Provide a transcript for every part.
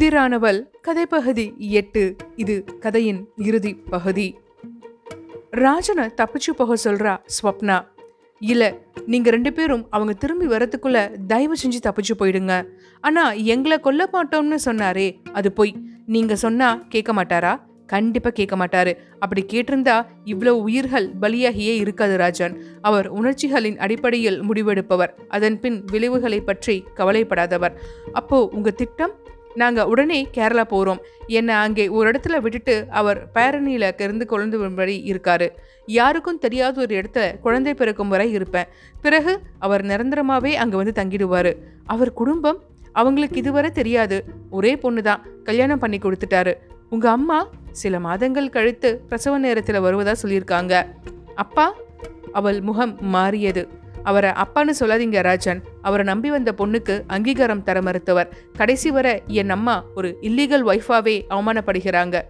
புதிரானவள் கதைப்பகுதி எட்டு. இது கதையின் இறுதி பகுதி. ராஜனை தப்பிச்சு போக சொல்றா ஸ்வப்னா. இல்ல நீங்க ரெண்டு பேரும் அவங்க திரும்பி வரத்துக்குள்ள தயவு செஞ்சு தப்பிச்சு போயிடுங்க. ஆனா எங்களை கொல்ல மாட்டோம்னு சொன்னாரே அது போய். நீங்க சொன்னா கேட்க மாட்டாரா? கண்டிப்பா கேட்க மாட்டாரு. அப்படி கேட்டிருந்தா இவ்வளவு உயிர்கள் பலியாகியே இருக்காது ராஜன். அவர் உணர்ச்சிகளின் அடிப்படையில் முடிவெடுப்பவர். அதன் பின் விளைவுகளை பற்றி கவலைப்படாதவர். அப்போ உங்க திட்டம்? நாங்கள் உடனே கேரளா போகிறோம் என்னை அங்கே ஒரு இடத்துல விட்டுட்டு அவர் பேரணியில் இருந்து குழந்தை வரும்படி இருக்காரு. யாருக்கும் தெரியாத ஒரு இடத்துல குழந்தை பிறக்கும் வரை இருப்பேன். பிறகு அவர் நிரந்தரமாகவே அங்கே வந்து தங்கிடுவார். அவர் குடும்பம் அவங்களுக்கு இதுவரை தெரியாது. ஒரே பொண்ணு தான் கல்யாணம் பண்ணி கொடுத்துட்டாரு. உங்கள் அம்மா சில மாதங்கள் கழித்து பிரசவ நேரத்தில் வருவதாக சொல்லியிருக்காங்க. அப்பா அவள் முகம் மாறியது. அவரை அப்பான்னு சொல்லாதீங்க ராஜன். அவரை நம்பி வந்த பொண்ணுக்கு அங்கீகாரம் தர மறுத்தவர். கடைசி வரை என் அம்மா ஒரு இல்லீகல் ஒய்ஃபாவே அவமானப்படுகிறாங்க.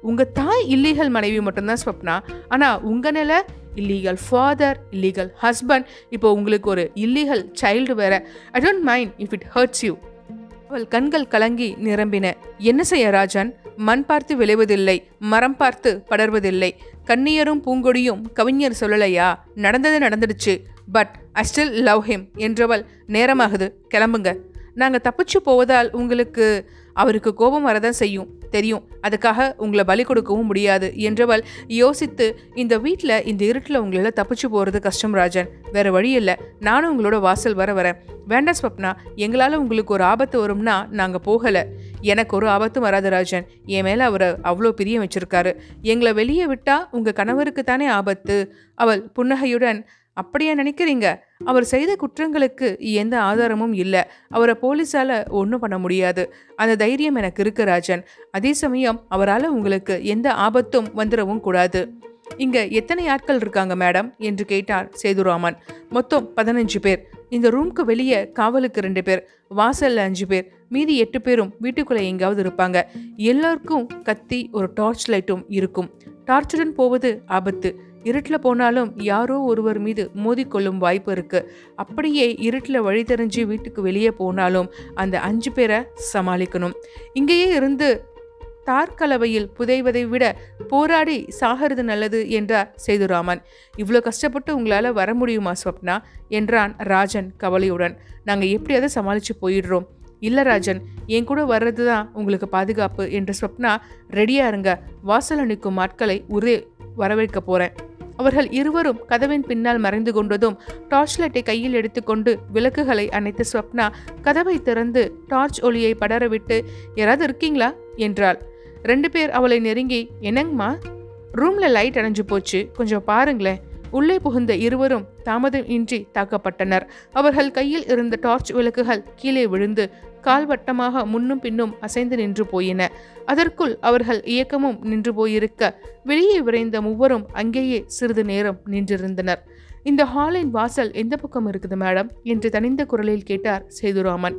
உங்கள் தாய் இல்லீகல் மனைவி மட்டும்தான் ஸ்வப்னா. ஆனால் உங்கள் நிலை இல்லீகல் ஃபாதர் இல்லீகல் ஹஸ்பண்ட் இப்போ உங்களுக்கு ஒரு இல்லீகல் சைல்டு வேற. I don't mind if it hurts you அவள் கண்கள் கலங்கி நிரம்பின. என்ன செய்ய ராஜன்? மண் பார்த்து விளைவதில்லை மரம் பார்த்து படர்வதில்லை. கண்ணியரும் பூங்கொடியும் கவிஞர் சொல்லலையா? நடந்தது நடந்துடுச்சு. But I still love him என்றவள் நேரமாகுது. கிளம்புங்க. நாங்கள் தப்பிச்சு போவதால் உங்களுக்கு அவருக்கு கோபம் வரதான் செய்யும். தெரியும். அதுக்காக உங்களை பலி கொடுக்கவும் முடியாது என்றவள் யோசித்து இந்த வீட்டில் இந்த இருட்டில் உங்களால் தப்பிச்சு போகிறது கஷ்டம் ராஜன். வேற வழி இல்லை. நானும் உங்களோட வாசல் வர வரேன். வேண்டாம் ஸ்வப்னா. எங்களால் உங்களுக்கு ஒரு ஆபத்து வரும்னா நாங்கள் போகலை. எனக்கு ஒரு ஆபத்தும் வராது ராஜன். என் மேலே அவரை அவ்வளோ பிரியம் வச்சிருக்காரு. எங்களை வெளியே விட்டால் உங்கள் கணவருக்கு தானே ஆபத்து? அவள் புன்னகையுடன் அப்படியா நினைக்கிறீங்க? அவர் செய்த குற்றங்களுக்கு எந்த ஆதாரமும் இல்லை. அவரை போலீஸால ஒன்றும் பண்ண முடியாது. அந்த தைரியம் எனக்கு இருக்கு ராஜன். அதே சமயம் அவரால் உங்களுக்கு எந்த ஆபத்தும் வந்துடவும் கூடாது. இங்க எத்தனை ஆட்கள் இருக்காங்க மேடம்? என்று கேட்டார் சேதுராமன். மொத்தம் பதினஞ்சு பேர். இந்த ரூம்க்கு வெளியே காவலுக்கு ரெண்டு பேர். வாசல்ல அஞ்சு பேர். மீதி எட்டு பேரும் வீட்டுக்குள்ளே எங்காவது இருப்பாங்க. எல்லாருக்கும் கத்தி ஒரு டார்ச் லைட்டும் இருக்கும். டார்ச்சுடன் போவது ஆபத்து. இருட்டில் போனாலும் யாரோ ஒருவர் மீது மோதிக்கொள்ளும் வாய்ப்பு இருக்கு. அப்படியே இருட்டில் வழி தெரிஞ்சு வீட்டுக்கு வெளியே போனாலும் அந்த அஞ்சு பேரை சமாளிக்கணும். இங்கேயே இருந்து தார்கலவையில் புதைவதை விட போராடி சாகிறது நல்லது என்றார் சேதுராமன். இவ்வளோ கஷ்டப்பட்டு உங்களால் வர முடியுமா ஸ்வப்னா? என்றான் ராஜன் கவலையுடன். நாங்கள் எப்படியாவது சமாளித்து போயிடுறோம். இல்லை ராஜன் என் கூட வர்றது தான் உங்களுக்கு பாதுகாப்பு என்ற ஸ்வப்னா ரெடியாக இருங்க. வாசல் நிற்கும் ஆட்களை ஒரே வரவேற்க போகிறேன் அவர்கள் இருவரும் கதவின் பின்னால் மறைந்து கொண்டதும் டார்ச் லைட்டை கையில் எடுத்துக்கொண்டு விளக்குகளை அணைத்து ஸ்வப்னா கதவை திறந்து டார்ச் ஒளியை படரவிட்டு யாராவது இருக்கீங்களா? என்றாள். ரெண்டு பேர் அவளை நெருங்கி என்னங்கம்மா? ரூம்ல லைட் அணைஞ்சு போச்சு. கொஞ்சம் பாருங்களேன். உள்ளே புகுந்த இருவரும் தாமதம் இன்றி தாக்கப்பட்டனர். அவர்கள் கையில் இருந்த டார்ச் விளக்குகள் கீழே விழுந்து கால்வட்டமாக முன்னும் பின்னும் அசைந்து நின்று போயின. அதற்குள் அவர்கள் இயக்கமும் நின்று போயிருக்க வெளியே விரைந்த மூவரும் அங்கேயே சிறிது நேரம் நின்றிருந்தனர். இந்த ஹாலின் வாசல் எந்த பக்கம் இருக்குது மேடம்? என்று தனிந்த குரலில் கேட்டார் சேதுராமன்.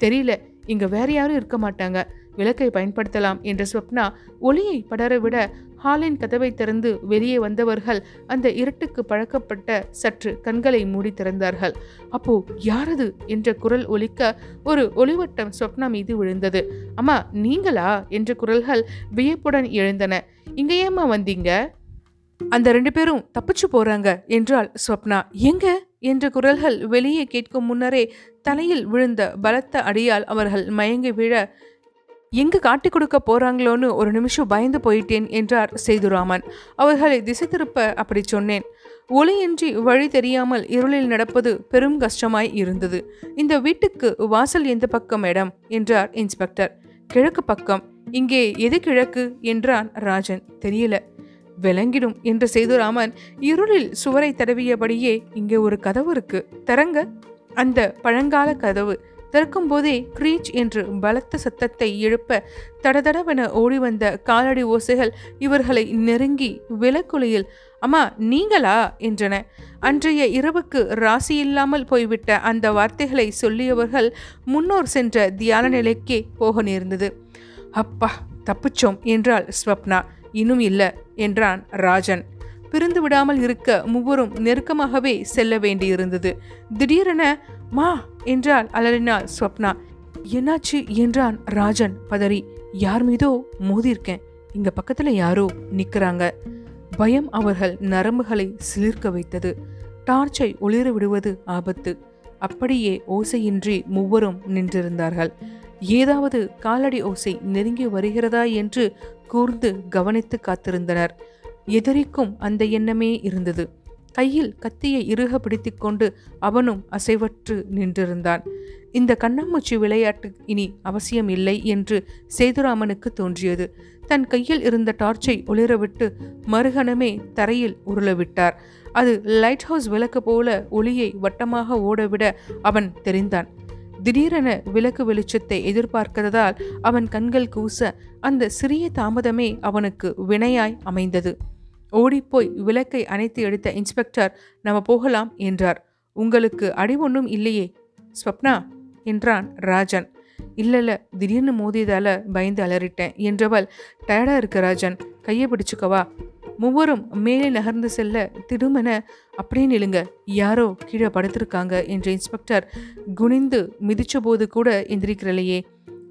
தெரியல இங்க வேற யாரும் இருக்க மாட்டாங்க. விளக்கை பயன்படுத்தலாம் என்ற ஸ்வப்னா ஒளியை படரவிட ஹாலின் கதவை திறந்து வெளியே வந்தவர்கள் அந்த இருட்டுக்கு பழக்கப்பட்ட சற்று கண்களை மூடி திறந்தார்கள். அப்போ யாரது? என்ற குரல் ஒலிக்க ஒரு ஒளிவட்டம் சொப்னா மீது விழுந்தது. அம்மா நீங்களா? என்ற குரல்கள் வியப்புடன் எழுந்தன. இங்க ஏம்மா வந்தீங்க? அந்த ரெண்டு பேரும் தப்பிச்சு போறாங்க என்றாள் ஸ்வப்னா. எங்க? என்ற குரல்கள் வெளியே கேட்கும் முன்னரே தலையில் விழுந்த பலத்த அடியால் அவர்கள் மயங்கி விழ எங்கு காட்டி கொடுக்க போறாங்களோன்னு ஒரு நிமிஷம் பயந்து போயிட்டேன் என்றார் சேதுராமன். அவர்களை திசை திருப்ப அப்படி சொன்னேன். ஒளியின்றி வழி தெரியாமல் இருளில் நடப்பது பெரும் கஷ்டமாய் இருந்தது. இந்த வீட்டுக்கு வாசல் எந்த பக்கம் இடம் என்றார் இன்ஸ்பெக்டர். கிழக்கு பக்கம். இங்கே எது கிழக்கு? என்றான் ராஜன். தெரியல. விளங்கிடும் என்று சேதுராமன் இருளில் சுவரை தடவியபடியே இங்கே ஒரு கதவு இருக்கு. தரங்க. அந்த பழங்கால கதவு. திறக்கும் போதே கிரீச் என்று பலத்த சத்தத்தை எழுப்ப தடதடவென ஓடி வந்த காலடி ஓசைகள் இவர்களை நெருங்கி விலக்குலையில் அம்மா நீங்களா? என்றன. அன்றைய இரவுக்கு ராசி இல்லாமல் போய்விட்ட அந்த வார்த்தைகளை சொல்லியவர்கள் முன்னோர் சென்ற தியான நிலைக்கே போக நேர்ந்தது. அப்பா தப்பிச்சோம் என்றாள் ஸ்வப்னா. இன்னும் இல்லை என்றான் ராஜன். பிரிந்து விடாமல் இருக்க மூவரும் நெருக்கமாகவே செல்ல வேண்டியிருந்தது. திடீரென மா என்றால் அலறினாள் ஸ்வப்னா. என்னாச்சு? என்றான் ராஜன் பதறி. யார் மீதோ மோதியிருக்கேன் இங்க பக்கத்துல யாரோ நிக்கிறாங்க. பயம் அவர்கள் நரம்புகளை சிலிர்க்க வைத்தது. டார்ச்சை ஒளிர விடுவது ஆபத்து. அப்படியே ஓசையின்றி மூவரும் நின்றிருந்தார்கள். ஏதாவது காலடி ஓசை நெருங்கி வருகிறதா என்று கூர்ந்து கவனித்து காத்திருந்தனர். எதிரிக்கும் அந்த எண்ணமே இருந்தது. கையில் கத்தியை இறுக பிடித்துக்கொண்டு அவனும் அசைவற்று நின்றிருந்தான். இந்த கண்ணாமூச்சி விளையாட்டு இனி அவசியம் இல்லை என்று சேதுராமனுக்கு தோன்றியது. தன் கையில் இருந்த டார்ச்சை ஒளிரவிட்டு மறுகணமே தரையில் உருளவிட்டார். அது லைட் ஹவுஸ் விளக்கு போல ஒளியை வட்டமாக ஓடவிட அவன் தெரிந்தான். திடீரென விளக்கு வெளிச்சத்தை எதிர்பார்க்கிறதால் அவன் கண்கள் கூச அந்த சிறிய தாமதமே அவனுக்கு வினையாய் அமைந்தது. ஓடிப்போய் விளக்கை அணைத்து எடுத்த இன்ஸ்பெக்டர் நம்ம போகலாம் என்றார். உங்களுக்கு அடி ஒன்றும் இல்லையே? ஸ்வப்னா என்றான் ராஜன். இல்லைல்ல திடீர்னு மோதியதால பயந்து அலறிட்டேன் என்றவள். டயர்டாக இருக்க ராஜன் கையை பிடிச்சுக்கவா? மூவரும் மேலே நகர்ந்து செல்ல திடுமென அப்படியே நிலுங்க யாரோ கீழே படுத்திருக்காங்க என்ற இன்ஸ்பெக்டர் குனிந்து மிதிச்சபோது கூட எந்திரிக்கிறலையே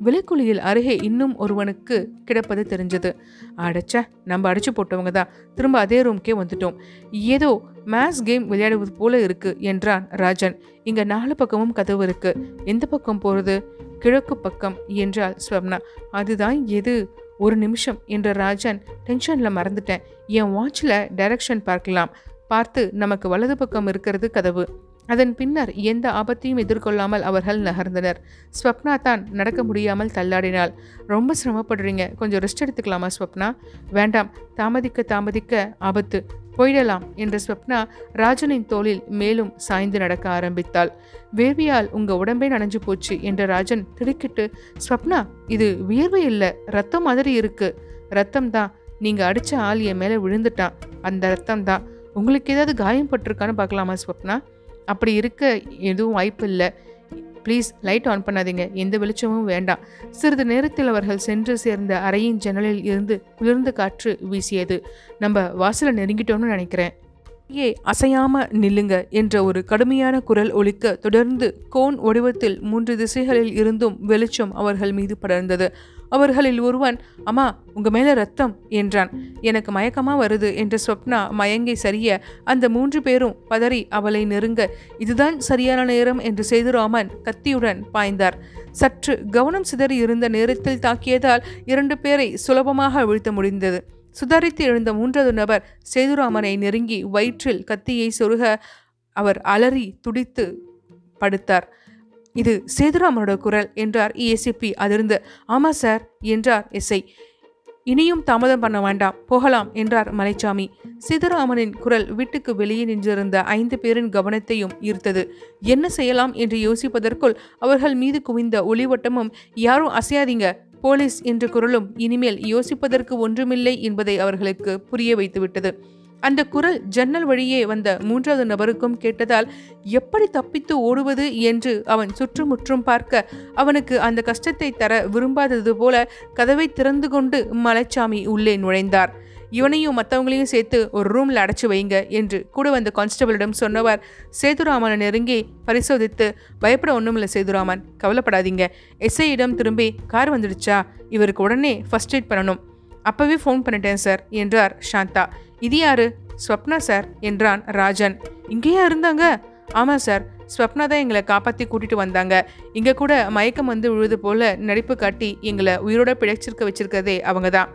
விலைக்குழியில் அருகே இன்னும் ஒருவனுக்கு கிடப்பது தெரிஞ்சது. அடைச்ச நம்ம அடிச்சு போட்டவங்க தான். திரும்ப அதே ரூம்க்கே வந்துட்டோம். ஏதோ மேத்ஸ் கேம் விளையாடுவது போல இருக்கு என்றான் ராஜன். இங்க நாலு பக்கமும் கதவு இருக்கு. எந்த பக்கம் போறது? கிழக்கு பக்கம் என்றாள் ஸ்வப்னா. அதுதான் எது? ஒரு நிமிஷம் என்ற ராஜன் டென்ஷனில் மறந்துட்டேன். என் வாட்சில் டைரக்ஷன் பார்க்கலாம். பார்த்து நமக்கு வலது பக்கம் இருக்கிறது கதவு. அதன் பின்னர் எந்த ஆபத்தையும் எதிர்கொள்ளாமல் அவர்கள் நகர்ந்தனர். ஸ்வப்னா தான் நடக்க முடியாமல் தள்ளாடினாள். ரொம்ப சிரமப்படுறீங்க. கொஞ்சம் ரெஸ்ட் எடுத்துக்கலாமா ஸ்வப்னா? வேண்டாம். தாமதிக்க தாமதிக்க ஆபத்து. போயிடலாம் என்ற ஸ்வப்னா ராஜனின் தோளில் மேலும் சாய்ந்து நடக்க ஆரம்பித்தாள். வேர்வியால் உங்கள் உடம்பே நனைஞ்சு போச்சு என்ற ராஜன் திடுக்கிட்டு ஸ்வப்னா இது வியர்வை இல்லை. ரத்தம் மாதிரி இருக்கு. ரத்தம் தான். நீங்கள் அடித்த ஆள் என் விழுந்துட்டான். அந்த ரத்தம் தான். உங்களுக்கு ஏதாவது காயம் பட்டிருக்கான்னு பார்க்கலாமா ஸ்வப்னா? அப்படி இருக்க எதுவும் வாய்ப்பு இல்லை. ப்ளீஸ் லைட் ஆன் பண்ணாதீங்க. எந்த வெளிச்சமும் வேண்டாம். சிறிது நேரத்தில் அவர்கள் சென்று சேர்ந்த அறையின் ஜன்னலில் இருந்து குளிர்ந்த காற்று வீசியது. நம்ம வாசலை நெருங்கிட்டோம்னு நினைக்கிறேன். ஏ அசையாம நில்லுங்க என்ற ஒரு கடுமையான குரல் ஒலிக்க தொடர்ந்து கோன் வடிவத்தில் மூன்று திசைகளில் இருந்தும் வெளிச்சம் அவர்கள் மீது படர்ந்தது. அவர்களில் ஒருவன் அம்மா உங்க மேல ரத்தம் என்றான். எனக்கு மயக்கமா வருது என்ற சொப்னா மயங்கை சரிய அந்த மூன்று பேரும் பதறி அவளை நெருங்க இதுதான் சரியான நேரம் என்று சேதுராமன் கத்தியுடன் பாய்ந்தார். சற்று கவனம் சிதறி இருந்த நேரத்தில் தாக்கியதால் இரண்டு பேரை சுலபமாக வீழ்த்த முடிந்தது. சுதாரித்து எழுந்த மூன்றாவது நபர் சேதுராமனை நெருங்கி வயிற்றில் கத்தியை சொருக அவர் அலறி துடித்து படுத்தார். இது சேதுராமனோட குரல் என்றார் ஏசிபி அதிர்ந்து ஆமாம் சார் என்றார் எஸ்ஐ இனியும் தாமதம் பண்ண வேண்டாம் போகலாம் என்றார் மலைச்சாமி. சிதராமனின் குரல் வீட்டுக்கு வெளியே நின்றிருந்த ஐந்து பேரின் கவனத்தையும் ஈர்த்தது. என்ன செய்யலாம்? என்று யோசிப்பதற்குள் அவர்கள் மீது குவிந்த ஒளிவட்டமும் யாரும் அசையாதீங்க போலீஸ் என்ற குரலும் இனிமேல் யோசிப்பதற்கு ஒன்றுமில்லை என்பதை அவர்களுக்கு புரிய வைத்துவிட்டது. அந்த குரல் ஜன்னல் வழியே வந்த மூன்றாவது நபருக்கும் கேட்டதால் எப்படி தப்பித்து ஓடுவது? என்று அவன் சுற்றுமுற்றும் பார்க்க அவனுக்கு அந்த கஷ்டத்தை தர விரும்பாதது போல கதவை திறந்து கொண்டு மலைச்சாமி உள்ளே நுழைந்தார். இவனையும் மற்றவங்களையும் சேர்த்து ஒரு ரூமில் அடைச்சி வைங்க என்று கூட வந்த கான்ஸ்டபிளிடம் சொன்னவர் சேதுராமனை நெருங்கி பரிசோதித்து பயப்பட ஒன்றுமில்ல சேதுராமன் கவலைப்படாதீங்க. எஸ்ஐயிடம் திரும்பி கார் வந்துடுச்சா? இவருக்கு உடனே ஃபர்ஸ்ட் எய்ட் பண்ணணும். அப்பவே ஃபோன் பண்ணிட்டேன் சார் என்றார் சாந்தா. இது யாரு? ஸ்வப்னா சார் என்றான் ராஜன். இங்கேயா இருந்தாங்க? ஆமாம் சார் ஸ்வப்னா தான் எங்களை காப்பாற்றி கூட்டிட்டு வந்தாங்க. இங்கே கூட மயக்கம் வந்து விழுது போல நடிப்பு காட்டி எங்களை உயிரோட பிழைச்சிருக்க வச்சிருக்கிறதே அவங்க தான்.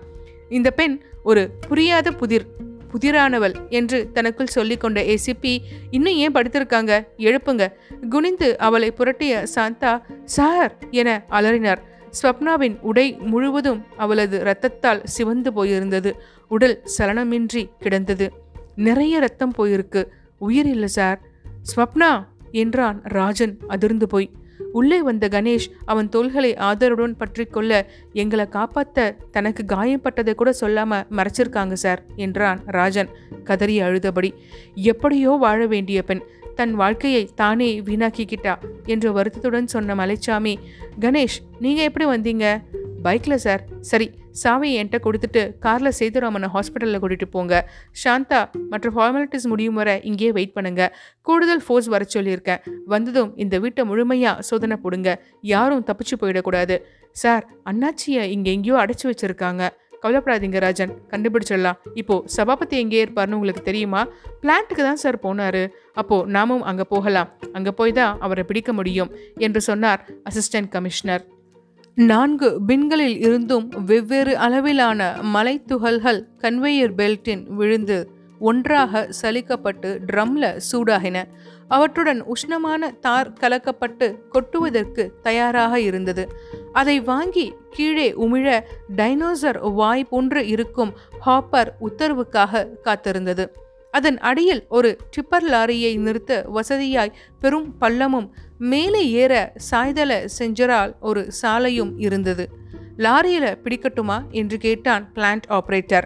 இந்த பெண் ஒரு புரியாத புதிர் புதிரானவள் என்று தனக்குள் சொல்லிக்கொண்ட ஏசிபி இன்னும் ஏன் படுத்திருக்காங்க? எழுப்புங்க. குனிந்து அவளை புரட்டிய சாந்தா சார் என அலறினார். ஸ்வப்னாவின் உடை முழுவதும் அவளது இரத்தத்தால் சிவந்து போயிருந்தது. உடல் சலனமின்றி கிடந்தது. நிறைய ரத்தம் போயிருக்கு. உயிர் இல்லை சார். ஸ்வப்னா! என்றான் ராஜன் அதிர்ந்து போய். உள்ளே வந்த கணேஷ் அவன் தோள்களை ஆதரவுடன் பற்றி கொள்ள எங்களை காப்பாத்த தனக்கு காயப்பட்டதை கூட சொல்லாம மறைச்சிருக்காங்க சார் என்றான் ராஜன் கதறி அழுதபடி. எப்படியோ வாழ வேண்டிய பெண். தன் வாழ்க்கையை தானே வீணாக்கிக்கிட்டா? என்று வருத்தத்துடன் சொன்ன மலைச்சாமி கணேஷ் நீங்கள் எப்படி வந்தீங்க? பைக்கில் சார். சரி சாவியை என்கிட்ட கொடுத்துட்டு காரில் சேதுராமனை ஹாஸ்பிட்டலில் கூட்டிகிட்டு போங்க. சாந்தா மற்ற ஃபார்மாலிட்டிஸ் முடியும் வரை இங்கேயே வெயிட் பண்ணுங்க. கூடுதல் ஃபோர்ஸ் வர சொல்லியிருக்கேன். வந்ததும் இந்த வீட்டை முழுமையாக சோதனை போடுங்க. யாரும் தப்பிச்சு போயிடக்கூடாது. சார் அண்ணாச்சியை இங்கே எங்கேயோ அடைச்சி வச்சிருக்காங்க. கவலைப்படாதீங்க ராஜன். கண்டுபிடிச்சிடலாம். இப்போ சபாபதி எங்கே இருப்பார்னு உங்களுக்கு தெரியுமா? பிளான்ட்டுக்கு தான் சார் போனார். அப்போ நாமும் அங்கே போகலாம். அங்கே போய் தான் அவரை பிடிக்க முடியும் என்று சொன்னார் அசிஸ்டன்ட் கமிஷனர் நான்கு பின்களில் இருந்தும் வெவ்வேறு அளவிலான மலைத்துகள்கள் கன்வேயர் பெல்ட்டின் விழுந்து ஒன்றாக சலிக்கப்பட்டு ட்ரம்ல சூடாகின. அவற்றுடன் உஷ்ணமான தார் கலக்கப்பட்டு கொட்டுவதற்கு தயாராக இருந்தது. அதை வாங்கி கீழே உமிழ டைனோசர் வாய் போன்று இருக்கும் ஹாப்பர் உத்தரவுக்காக காத்திருந்தது. அதன் அடியில் ஒரு டிப்பர் லாரியை நிறுத்த வசதியாய் பெரும் பள்ளமும் மேலே ஏற சாய்தள செஞ்சரால் ஒரு சாலையும் இருந்தது. லாரியில் பிடிக்கட்டுமா? என்று கேட்டான் பிளான்ட் ஆபரேட்டர்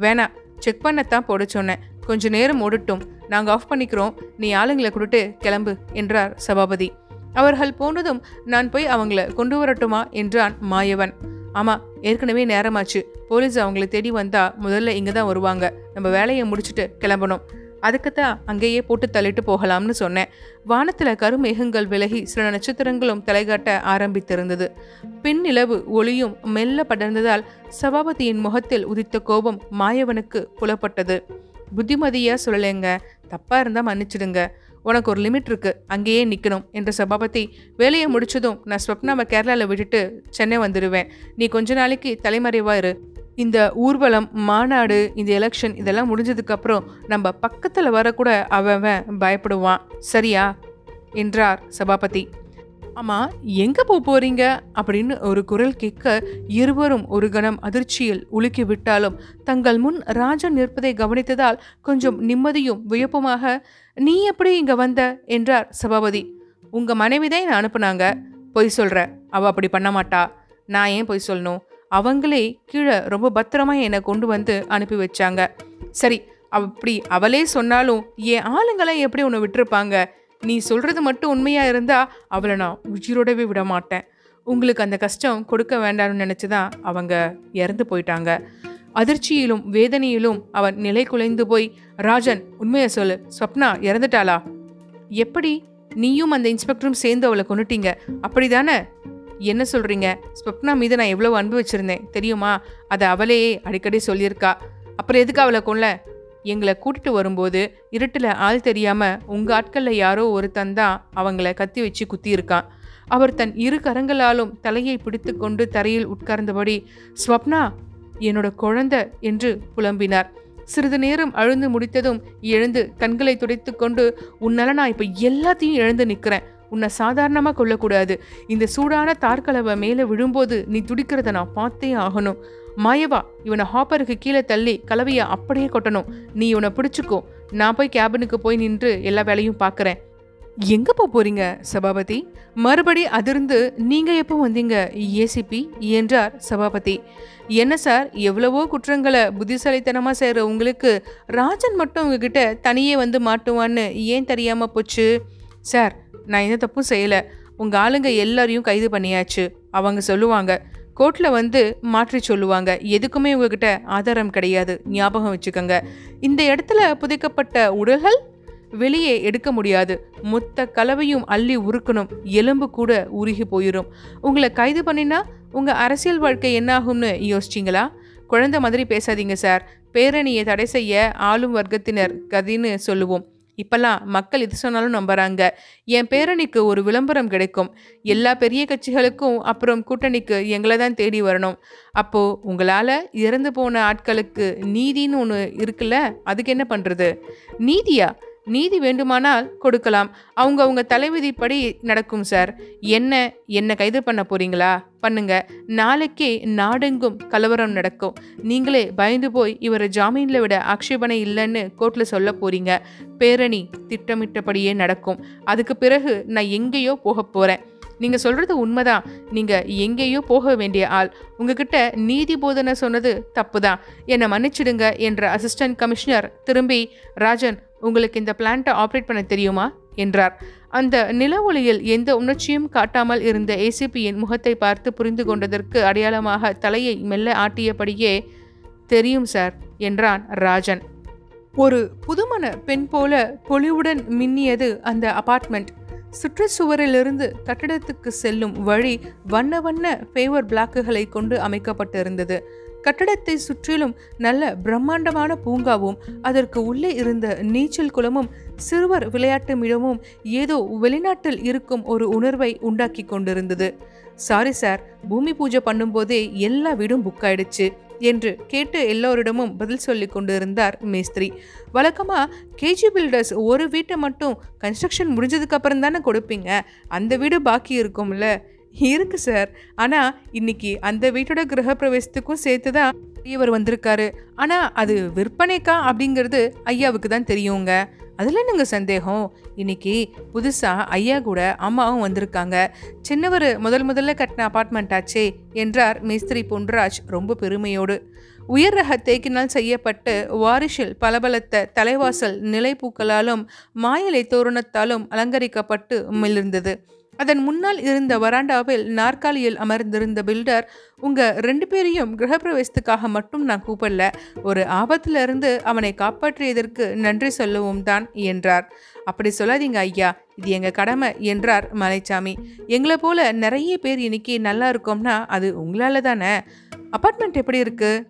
வேணா செக் பண்ணத்தான் போட சொன்னேன். கொஞ்ச நேரம் ஓடட்டும். நாங்கள் ஆஃப் பண்ணிக்கிறோம். நீ ஆளுங்களை கொடுத்து கிளம்பு என்றார் சபாபதி. அவர்கள் போனதும் நான் போய் அவங்கள கொண்டு வரட்டுமா என்றான் மாயவன். ஆமாம் ஏற்கனவே நேரமாச்சு. போலீஸ் அவங்கள தேடி வந்தா முதல்ல இங்கே தான் வருவாங்க. நம்ம வேலையை முடிச்சுட்டு கிளம்பணும். அதுக்கு தான் அங்கேயே போட்டு தள்ளிட்டு போகலாம்னு சொன்னேன். வானத்தில் கருமேகங்கள் விலகி சில நட்சத்திரங்களும் தலைகாட்ட ஆரம்பித்திருந்தது. பின்னிலவு ஒளியும் மெல்ல படர்ந்ததால் சபாபதியின் முகத்தில் உதித்த கோபம் மாயவனுக்கு புலப்பட்டது. புத்திமதியாக சொல்லலைங்க. தப்பாக இருந்தால் மன்னிச்சிடுங்க. உனக்கு ஒரு லிமிட் இருக்கு. அங்கேயே நிற்கணும் என்ற சபாபதி வேலையை முடிச்சதும் நான் ஸ்வப்னாவை கேரளாவில் விட்டுட்டு சென்னை வந்துடுவேன் நீ கொஞ்ச நாளைக்கு தலைமறைவாக இரு. இந்த ஊர்வலம் மாநாடு இந்த எலெக்ஷன் இதெல்லாம் முடிஞ்சதுக்கப்புறம் நம்ம பக்கத்தில் வரக்கூட அவன் அவன் பயப்படுவான். சரியா? என்றார் சபாபதி. ஆமாம் எங்கே போக போகிறீங்க அப்படின்னு ஒரு குரல் கேட்க இருவரும் ஒரு கணம் அதிர்ச்சியில் உலுக்கி விட்டாலும் தங்கள் முன் ராஜன் நிற்பதை கவனித்ததால் கொஞ்சம் நிம்மதியும் வியப்புமாக நீ எப்படி இங்கே வந்த? என்றார் சபாபதி. உங்கள் மனைவி தான் என்னை அனுப்புனாங்க. பொய் சொல்கிற அவள் அப்படி பண்ண மாட்டா. நான் ஏன் பொய் சொல்லணும்? அவங்களே கீழே ரொம்ப பத்திரமா என்னை கொண்டு வந்து அனுப்பி வச்சாங்க. சரி அப்படி அவளே சொன்னாலும் என் ஆளுங்களை எப்படி உன்னை விட்டுருப்பாங்க? நீ சொல்றது மட்டும் உண்மையா இருந்தா அவளை நான் உயிரோடவே விட மாட்டேன். உங்களுக்கு அந்த கஷ்டம் கொடுக்க வேண்டாம்னு நினைச்சுதான் அவங்க இறந்து போயிட்டாங்க. அதிர்ச்சியிலும் வேதனையிலும் அவன் நிலை குலைந்து போய் ராஜன் உண்மையை சொல்லு. ஸ்வப்னா இறந்துட்டாளா? எப்படி? நீயும் அந்த இன்ஸ்பெக்டரும் சேர்ந்து அவளை கொண்டுட்டீங்க அப்படிதானே? என்ன சொல்கிறீங்க ஸ்வப்னா மீது நான் எவ்வளோ அன்பு வச்சிருந்தேன் தெரியுமா? அதை அவளையே அடிக்கடி சொல்லியிருக்கா. அப்புறம் எதுக்கு அவளை கொல்ல? எங்களை கூட்டிட்டு வரும்போது இருட்டில் ஆள் தெரியாமல் உங்கள் ஆட்களில் யாரோ ஒருத்தன் தான் அவங்கள கத்தி வச்சு குத்தியிருக்கான் அவர் தன் இரு கரங்களாலும் தலையை பிடித்து கொண்டு தரையில் உட்கார்ந்தபடி ஸ்வப்னா என்னோட குழந்தை என்று புலம்பினார். சிறிது நேரம் அழுந்து முடித்ததும் எழுந்து கண்களை துடைத்து கொண்டு உன்னால நான் இப்போ எல்லாத்தையும் எழுந்து நிற்கிறேன் உன்னை சாதாரணமாக கொல்லக்கூடாது. இந்த சூடான தார்கலவை மேலே விழும்போது நீ துடிக்கிறத நான் பார்த்தே ஆகணும். மாயவா இவனை ஹாப்பருக்கு கீழே தள்ளி கலவையை அப்படியே கொட்டணும். நீ இவனை பிடிச்சிக்கோ. நான் போய் கேபினுக்கு போய் நின்று எல்லா வேலையும் பார்க்குறேன். எங்கே போக போகிறீங்க சபாபதி? மறுபடி அதிர்ந்து நீங்கள் எப்போ வந்தீங்க ஏசிபி என்றார் சபாபதி. என்ன சார் எவ்வளவோ குற்றங்களை புத்திசாலித்தனமாக செய்கிற உங்களுக்கு ராஜன் மட்டும் உங்ககிட்ட தனியே வந்து மாட்டுவான்னு ஏன் தெரியாமல் போச்சு? சார் நான் எந்த தப்பும் செய்யல. உங்கள் ஆளுங்க எல்லாரையும் கைது பண்ணியாச்சு. அவங்க சொல்லுவாங்க கோர்ட்டில் வந்து மாற்றி சொல்லுவாங்க. எதுக்குமே உங்ககிட்ட ஆதாரம் கிடையாது. ஞாபகம் வச்சுக்கோங்க. இந்த இடத்துல புதைக்கப்பட்ட உடல்கள் வெளியே எடுக்க முடியாது. மொத்த கலவையும் அள்ளி உருக்கணும். எலும்பு கூட உருகி போயிடும் உங்களை கைது பண்ணினா உங்கள் அரசியல் வாழ்க்கை என்னாகும்னு யோசிச்சிங்களா? குழந்தை மாதிரி பேசாதீங்க சார். பேரணியை தடை செய்ய ஆளும் வர்க்கத்தினர் கதின்னு சொல்லுவோம். இப்பெல்லாம் மக்கள் எது சொன்னாலும் நம்புறாங்க. என் பேரணிக்கு ஒரு விளம்பரம் கிடைக்கும். எல்லா பெரிய கட்சிகளுக்கும் அப்புறம் கூட்டணிக்கு எங்களை தான் தேடி வரணும். அப்போ உங்களால இறந்து போன ஆட்களுக்கு நீதின்னு ஒன்று இருக்குல்ல? அதுக்கு என்ன பண்ணுறது நீதியா? நீதி வேண்டுமானால் கொடுக்கலாம். அவங்க அவங்க தலைவிதிப்படி நடக்கும் சார். என்ன என்ன கைது பண்ண போறீங்களா? பண்ணுங்க. நாளைக்கே நாடெங்கும் கலவரம் நடக்கும். நீங்களே பயந்து போய் இவரை ஜாமீனில் விட ஆக்ஷேபனை இல்லைன்னு கோர்ட்டில் சொல்ல போறீங்க. பேரணி திட்டமிட்டபடியே நடக்கும். அதுக்கு பிறகு நான் எங்கேயோ போக போறேன். நீங்க சொல்றது உண்மைதான். நீங்க எங்கேயோ போக வேண்டிய ஆள். உங்ககிட்ட நீதி போதனை சொன்னது தப்புதான். என்னை மன்னிச்சிடுங்க என்ற அசிஸ்டன்ட் கமிஷனர் திரும்பி ராஜன் உங்களுக்கு இந்த பிளான்ட்டை ஆப்ரேட் பண்ண தெரியுமா? என்றார். அந்த நில ஒளியில் எந்த உணர்ச்சியும் காட்டாமல் இருந்த ஏசிபியின் முகத்தை பார்த்து புரிந்து கொண்டதற்கு அடையாளமாக தலையை மெல்ல ஆட்டியபடியே தெரியும் சார் என்றான் ராஜன். ஒரு புதுமண பெண் போல பொலிவுடன் மின்னியது அந்த அபார்ட்மெண்ட் சுற்றுச்சுவரிலிருந்து கட்டடத்துக்கு செல்லும் வழி வண்ண வண்ண ஃபேவர் பிளாக்குகளை கொண்டு அமைக்கப்பட்டிருந்தது. கட்டடத்தை சுற்றிலும் நல்ல பிரம்மாண்டமான பூங்காவும் அதற்கு உள்ளே இருந்த நீச்சல் குளமும் சிறுவர் விளையாட்டு மிடமும் ஏதோ வெளிநாட்டில் இருக்கும் ஒரு உணர்வை உண்டாக்கி கொண்டிருந்தது. சாரி சார் பூமி பூஜை பண்ணும்போதே எல்லா வீடும் புக் ஆயிடுச்சு என்று கேட்டு எல்லோரிடமும் பதில் சொல்லி கொண்டிருந்தார் மேஸ்திரி. வழக்கமா கேஜி பில்டர்ஸ் ஒரு வீட்டை மட்டும் கன்ஸ்ட்ரக்ஷன் முடிஞ்சதுக்கு அப்புறம் தானே கொடுப்பீங்க? அந்த வீடு பாக்கி இருக்கும்ல. இருக்கு சார். ஆனால் இன்னைக்கு அந்த வீட்டோட கிரகப்பிரவேசத்துக்கும் சேர்த்து தான் பெரியவர் வந்திருக்காரு. ஆனால் அது விற்பனைக்கா அப்படிங்கிறது ஐயாவுக்கு தான் தெரியுங்க. அதில் என்னங்க சந்தேகம்? இன்னைக்கு புதுசாக ஐயா கூட அம்மாவும் வந்திருக்காங்க. சின்னவர் முதல் முதல்ல கட்டின அப்பார்ட்மெண்ட் ஆச்சே என்றார் மேஸ்திரி பொன்ராஜ் ரொம்ப பெருமையோடு. உயர் ரக தேக்கினால் செய்யப்பட்டு வாரிஷில் பலபலத்த தலைவாசல் நிலைப்பூக்களாலும் மாயலை தோரணத்தாலும் அலங்கரிக்கப்பட்டு மிளிர்ந்தது. அதன் முன்னால் இருந்த வராண்டாவில் நாற்காலியில் அமர்ந்திருந்த பில்டர் உங்க ரெண்டு பேரையும் கிரகப்பிரவேசத்துக்காக மட்டும் நான் கூப்பிடல. ஒரு ஆபத்திலிருந்து அவனை காப்பாற்றியதற்கு நன்றி சொல்லவும் தான் என்றார். அப்படி சொல்லாதீங்க ஐயா. இது எங்க கடமை என்றார் மலைச்சாமி. எங்களை போல நிறைய பேர் இன்னைக்கு நல்லா இருக்கோம்னா அது உங்களால தானே? அப்பார்ட்மெண்ட் எப்படி இருக்கு?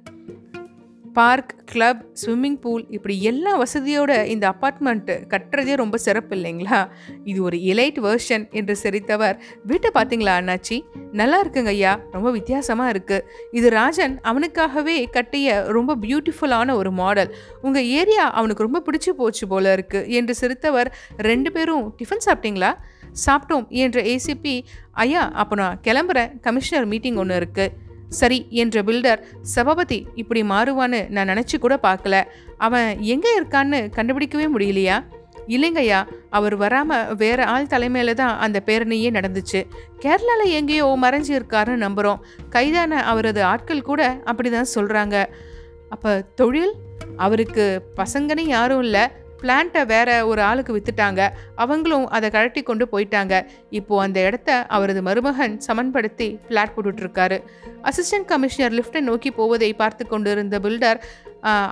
பார்க் கிளப் ஸ்விம்மிங் பூல் இப்படி எல்லா வசதியோட இந்த அப்பார்ட்மெண்ட்டு கட்டுறதே ரொம்ப சிறப்பு இல்லைங்களா? இது ஒரு எலைட் வெர்ஷன் என்று சிரித்தவர். வீட்டை பார்த்தீங்களா அண்ணாச்சி? நல்லா இருக்குங்க ஐயா. ரொம்ப வித்தியாசமாக இருக்குது இது ராஜன் அவனுக்காகவே கட்டிய ரொம்ப பியூட்டிஃபுல்லான ஒரு மாடல் உங்கள் ஏரியா அவனுக்கு ரொம்ப பிடிச்சி போச்சு போல இருக்குது என்று சிரித்தவர். ரெண்டு பேரும் டிஃபன் சாப்பிட்டீங்களா? சாப்பிட்டோம் என்ற ஏசிபி ஐயா அப்போ நான் கிளம்புறேன். கமிஷனர் மீட்டிங் ஒன்று இருக்குது சரி என்ற பில்டர் சபாபதி இப்படி மாறுவான்னு நான் நினச்சி கூட பார்க்கல. அவன் எங்கே இருக்கான்னு கண்டுபிடிக்கவே முடியலையா? இல்லைங்கய்யா அவர் வராமல் வேற ஆள் தலைமையில தான் அந்த பேரணியே நடந்துச்சு. கேரளாவில் எங்கேயோ மறைஞ்சு இருக்காருன்னு நம்புகிறோம் கைதான அவரது ஆட்கள் கூட அப்படிதான் சொல்கிறாங்க அப்போ தொழில்? அவருக்கு பசங்கன்னு யாரும் இல்லை. பிளான்ட்டை வேற ஒரு ஆளுக்கு வித்துட்டாங்க. அவங்களும் அதை கழட்டி கொண்டு போயிட்டாங்க. இப்போ அந்த இடத்த அவரது மருமகன் சமன்படுத்தி பிளாட் போட்டுட்ருக்காரு. அசிஸ்டன்ட் கமிஷனர் லிஃப்ட்டை நோக்கி போவதை பார்த்து கொண்டிருந்த பில்டர்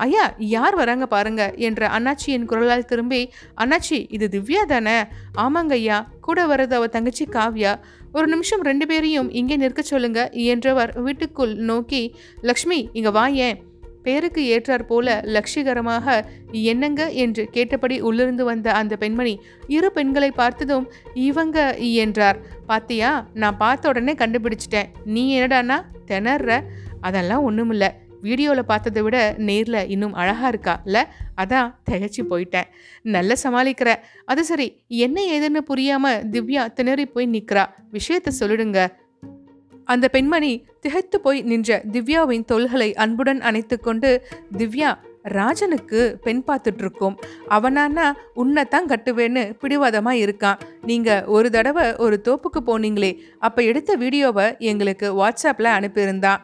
ஐயா யார் வராங்க பாருங்க என்ற அண்ணாச்சியின் குரலால் திரும்பி அண்ணாச்சி இது திவ்யா தானே? ஆமாங்க ஐயா கூட வர்றது அவ தங்கச்சி காவ்யா. ஒரு நிமிஷம் ரெண்டு பேரையும் இங்கே நிற்க சொல்லுங்க என்றவர் வீட்டுக்குள் நோக்கி லக்ஷ்மி இங்கே வா ஏன்? பேருக்கு ஏற்றாற் போல லட்சிகரமாக என்னங்க? என்று கேட்டபடி உள்ளிருந்து வந்த அந்த பெண்மணி இரு பெண்களை பார்த்ததும் இவங்க என்றார். பாத்தியா நான் பார்த்த உடனே கண்டுபிடிச்சிட்டேன். நீ என்னடானா திணற அதெல்லாம் ஒன்றுமில்ல வீடியோவில் பார்த்ததை விட நேரில் இன்னும் அழகாக இருக்கா இல்லை? அதான் திகச்சு போயிட்டேன். நல்ல சமாளிக்கிற. அது சரி என்ன ஏதுன்னு புரியாமல் திவ்யா திணறி போய் நிற்கிறா விஷயத்த சொல்லிடுங்க. அந்த பெண்மணி திகைத்து போய் நின்ற திவ்யாவின் தொல்களை அன்புடன் அணைத்துக்கொண்டு திவ்யா ராஜனுக்கு பெண் பார்த்துட்டு இருக்கோம் அவனானா உன்னைத்தான் கட்டுவேன்னு பிடிவாதமாக இருக்கான். நீங்கள் ஒரு தடவை ஒரு தோப்புக்கு போனீங்களே அப்போ எடுத்த வீடியோவை எங்களுக்கு வாட்ஸ்அப்பில் அனுப்பியிருந்தான்.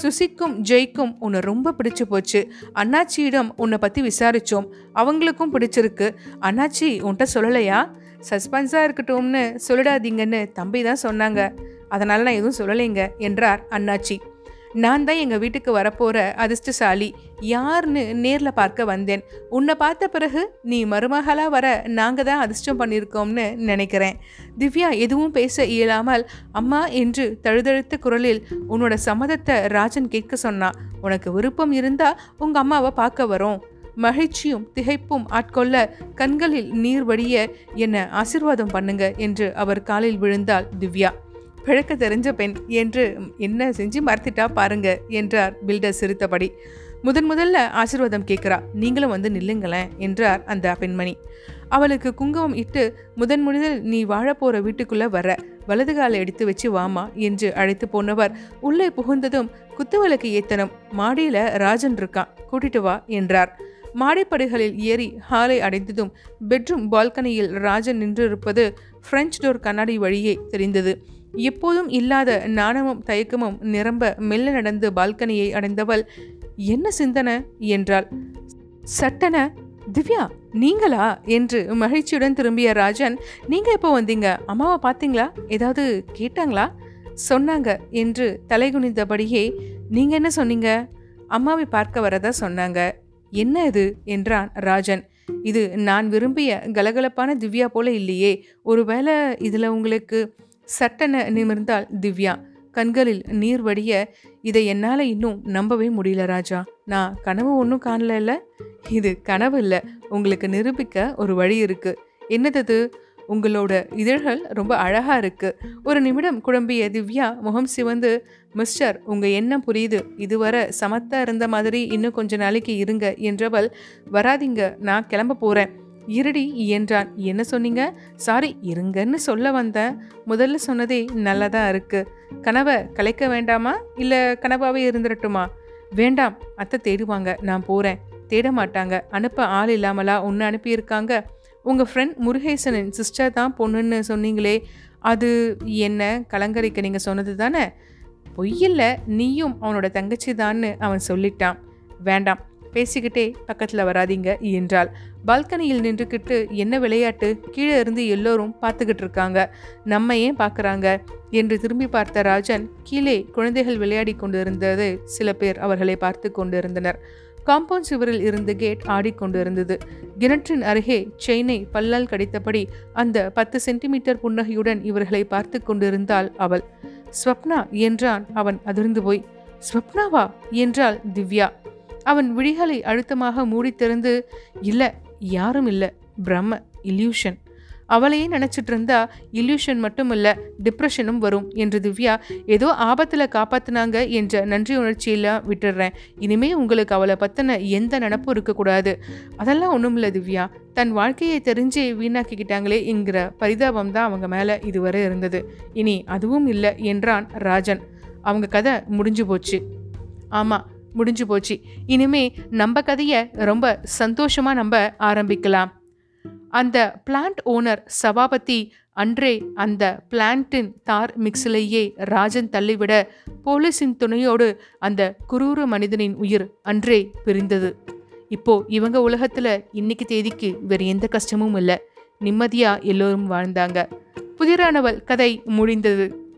சுசிக்கும் ஜெய்க்கும் உன்னை ரொம்ப பிடிச்சு போச்சு. அண்ணாச்சியிடம் உன்னை பற்றி விசாரித்தோம் அவங்களுக்கும் பிடிச்சிருக்கு. அண்ணாச்சி உன்கிட்ட சொல்லலையா? சஸ்பென்ஸாக இருக்கட்டும்னு சொல்லிடாதீங்கன்னு தம்பி தான் சொன்னாங்க. அதனால் நான் எதுவும் சொல்லலைங்க என்றார் அண்ணாச்சி. நான் தான் எங்கள் வீட்டுக்கு வரப்போகிற அதிர்ஷ்டசாலி. யாருன்னு நேரில் பார்க்க வந்தேன். உன்னை பார்த்த பிறகு நீ மருமகளாக வர நாங்கள் தான் அதிர்ஷ்டம் பண்ணியிருக்கோம்னு நினைக்கிறேன். திவ்யா எதுவும் பேச இயலாமல் அம்மா என்று தழுதழுத்த குரலில் உன்னோட சம்மதத்தை ராஜன் கேட்க சொன்னான் உனக்கு விருப்பம் இருந்தால் உங்கள் அம்மாவை பார்க்க வரோம். மகிழ்ச்சியும் திகைப்பும் ஆட்கொள்ள கண்களில் நீர் வடிய என்னை ஆசிர்வாதம் பண்ணுங்க என்று அவர் காலில் விழுந்தாள் திவ்யா. பிழக்க தெரிஞ்ச பெண் என்று என்ன செஞ்சு மறத்திட்டா பாருங்க என்றார் பில்டர் சிரித்தபடி. முதன் முதல்ல ஆசிர்வாதம் கேட்குறா. நீங்களும் வந்து நில்லுங்களேன் என்றார் அந்த பெண்மணி. அவளுக்கு குங்குமம் இட்டு முதன் முதல் நீ வாழப்போகிற வீட்டுக்குள்ளே வர. வலது காலை எடுத்து வச்சு வாமா என்று அழைத்து போனவர் உள்ளே புகுந்ததும் குத்துவிளக்கு ஏத்தனம். மாடியில் ராஜன் இருக்கான். கூட்டிட்டு வா என்றார். மாடைப்படிகளில் ஏறி ஹாலை அடைந்ததும் பெட்ரூம் பால்கனியில் ராஜன் நின்றிருப்பது பிரெஞ்ச் டோர் கண்ணாடி வழியே தெரிந்தது. எப்போதும் இல்லாத நாணமும் தயக்கமும் நிரம்ப மெல்ல நடந்து பால்கனியை அடைந்தவள் என்ன சிந்தனை? என்றாள். சட்டன திவ்யா நீங்களா? என்று மகிழ்ச்சியுடன் திரும்பிய ராஜன் நீங்க எப்போ வந்தீங்க? அம்மாவை பார்த்தீங்களா? ஏதாவது கேட்டாங்களா? சொன்னாங்க என்று தலைகுனிந்தபடியே நீங்க என்ன சொன்னீங்க? அம்மாவை பார்க்க வரதா சொன்னாங்க. என்ன இது? என்றான் ராஜன். இது நான் விரும்பிய கலகலப்பான திவ்யா போல இல்லையே. ஒருவேளை இதில் உங்களுக்கு சட்டென நிமிர்ந்தால் திவ்யா கண்களில் நீர் வடிய இதை என்னால் இன்னும் நம்பவே முடியல ராஜா. நான் கனவு ஒன்றும் காணல இது கனவு இல்லை. உங்களுக்கு நிரூபிக்க ஒரு வழி இருக்குது என்னது உங்களோட இதழ்கள் ரொம்ப அழகாக இருக்குது ஒரு நிமிடம் குழம்பிய திவ்யா முகம் சிவந்து மிஸ்டர் உங்கள் எண்ணம் புரியுது. இதுவரை சமத்தா இருந்த மாதிரி இன்னும் கொஞ்ச நாளைக்கு இருங்க என்றவள் வராதீங்க நான் கிளம்ப போகிறேன் இருடி என்றான். என்ன சொன்னீங்க? சாரி இருங்கன்னு சொல்ல வந்தேன். முதல்ல சொன்னதே நல்லதாக இருக்குது கனவை கலைக்க வேண்டாமா? இல்லை கனவாகவே இருந்துடட்டுமா வேண்டாம் அத்தை தேடுவாங்க. நான் போகிறேன் தேட மாட்டாங்க. அனுப்ப ஆள் இல்லாமலா ஒன்று அனுப்பியிருக்காங்க? உங்கள் ஃப்ரெண்ட் முருகேசனின் சிஸ்டர் தான் பொண்ணுன்னு சொன்னீங்களே அது என்ன கலங்கரைக்கு நீங்கள் சொன்னது தானே? பொய்யில்ல நீயும் அவனோட தங்கச்சி தான்னு அவன் சொல்லிட்டான். வேண்டாம் பேசிக்கிட்டே பக்கத்தில் வராதீங்க என்றாள். பால்கனியில் நின்றுக்கிட்டு என்ன விளையாட்டு? கீழே இருந்து எல்லோரும் பார்த்துக்கிட்டு இருக்காங்க. நம்ம ஏன் பார்க்குறாங்க? என்று திரும்பி பார்த்த ராஜன் கீழே குழந்தைகள் விளையாடி கொண்டிருந்தது சில பேர் அவர்களை பார்த்து கொண்டிருந்தனர். காம்பவுண்ட் சுவரில் இருந்து கேட் ஆடிக்கொண்டிருந்தது. கிணற்றின் அருகே செயினை பல்லால் கடித்தபடி அந்த பத்து சென்டிமீட்டர் புன்னகையுடன் இவர்களை பார்த்து கொண்டிருந்தாள் அவள். ஸ்வப்னா என்றான் அவன் அதிர்ந்து போய். ஸ்வப்னாவா? என்றாள் திவ்யா. அவன் விழிகளை அழுத்தமாக மூடித்திறந்து இல்லை யாரும் இல்லை. பிரம்ம இல்யூஷன் அவளையே நினச்சிட்டு இருந்தா இல்யூஷன் மட்டும் இல்லை டிப்ரெஷனும் வரும் என்று திவ்யா ஏதோ ஆபத்தில் காப்பாத்தினாங்க என்ற நன்றி உணர்ச்சியெல்லாம் விட்டுடுறேன் இனிமே உங்களுக்கு அவளை பற்றின எந்த நினப்பும் இருக்கக்கூடாது. அதெல்லாம் ஒன்றும் இல்லை திவ்யா. தன் வாழ்க்கையை தெரிஞ்சே வீணாக்கிக்கிட்டாங்களே என்கிற பரிதாபம் தான் அவங்க மேலே இதுவரை இருந்தது. இனி அதுவும் இல்லை என்றான் ராஜன். அவங்க கதை முடிஞ்சு போச்சு. ஆமாம் முடிஞ்சு போச்சு. இனிமே நம்ம கதையை ரொம்ப சந்தோஷமாக நம்ம ஆரம்பிக்கலாம். அந்த பிளான்ட் ஓனர் சபாபதி அன்றே அந்த பிளான்ட்டின் தார் மிக்ஸிலேயே ராஜன் தள்ளிவிட போலீஸின் துணையோடு அந்த குரூர மனிதனின் உயிர் அன்றே பிரிந்தது. இப்போ இவங்க உலகத்துல இன்னைக்கு தேதிக்கு வேற எந்த கஷ்டமும் இல்லை. நிம்மதியா எல்லோரும் வாழ்ந்தாங்க. புதிரானவள் கதை முடிந்தது.